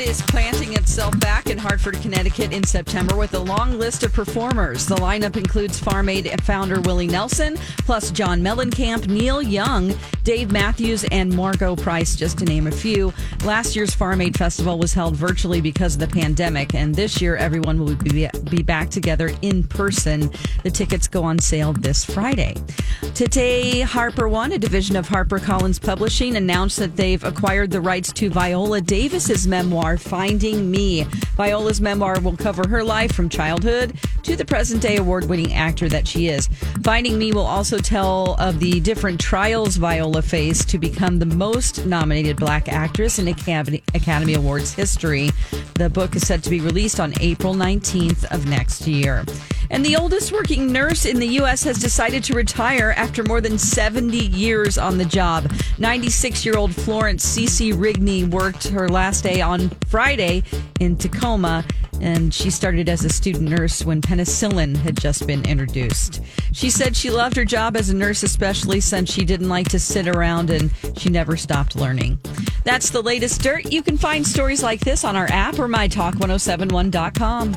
Aid is planting itself back in Hartford, Connecticut in September with a long list of performers. The lineup includes Farm Aid founder Willie Nelson, plus John Mellencamp, Neil Young, Dave Matthews, and Margo Price, just to name a few. Last year's Farm Aid Festival was held virtually because of the pandemic, and this year everyone will be, be back together in person. The tickets go on sale this Friday. Today, HarperOne, a division of HarperCollins Publishing, announced that they've acquired the rights to Viola Davis's memoir, Finding Me. Viola's memoir will cover her life from childhood to the present day award winning actor that she is. Finding Me will also tell of the different trials Viola faced to become the most nominated black actress in Academy, Academy Awards history. The book is set to be released on April 19th of next year. And the oldest working nurse in the U.S. has decided to retire after more than 70 years on the job. 96 year old Florence C.C. Rigney worked her last day on Friday in Tacoma, and she started as a student nurse when penicillin had just been introduced. She said she loved her job as a nurse, especially since she didn't like to sit around and she never stopped learning. That's the latest dirt. You can find stories like this on our app or mytalk1071.com.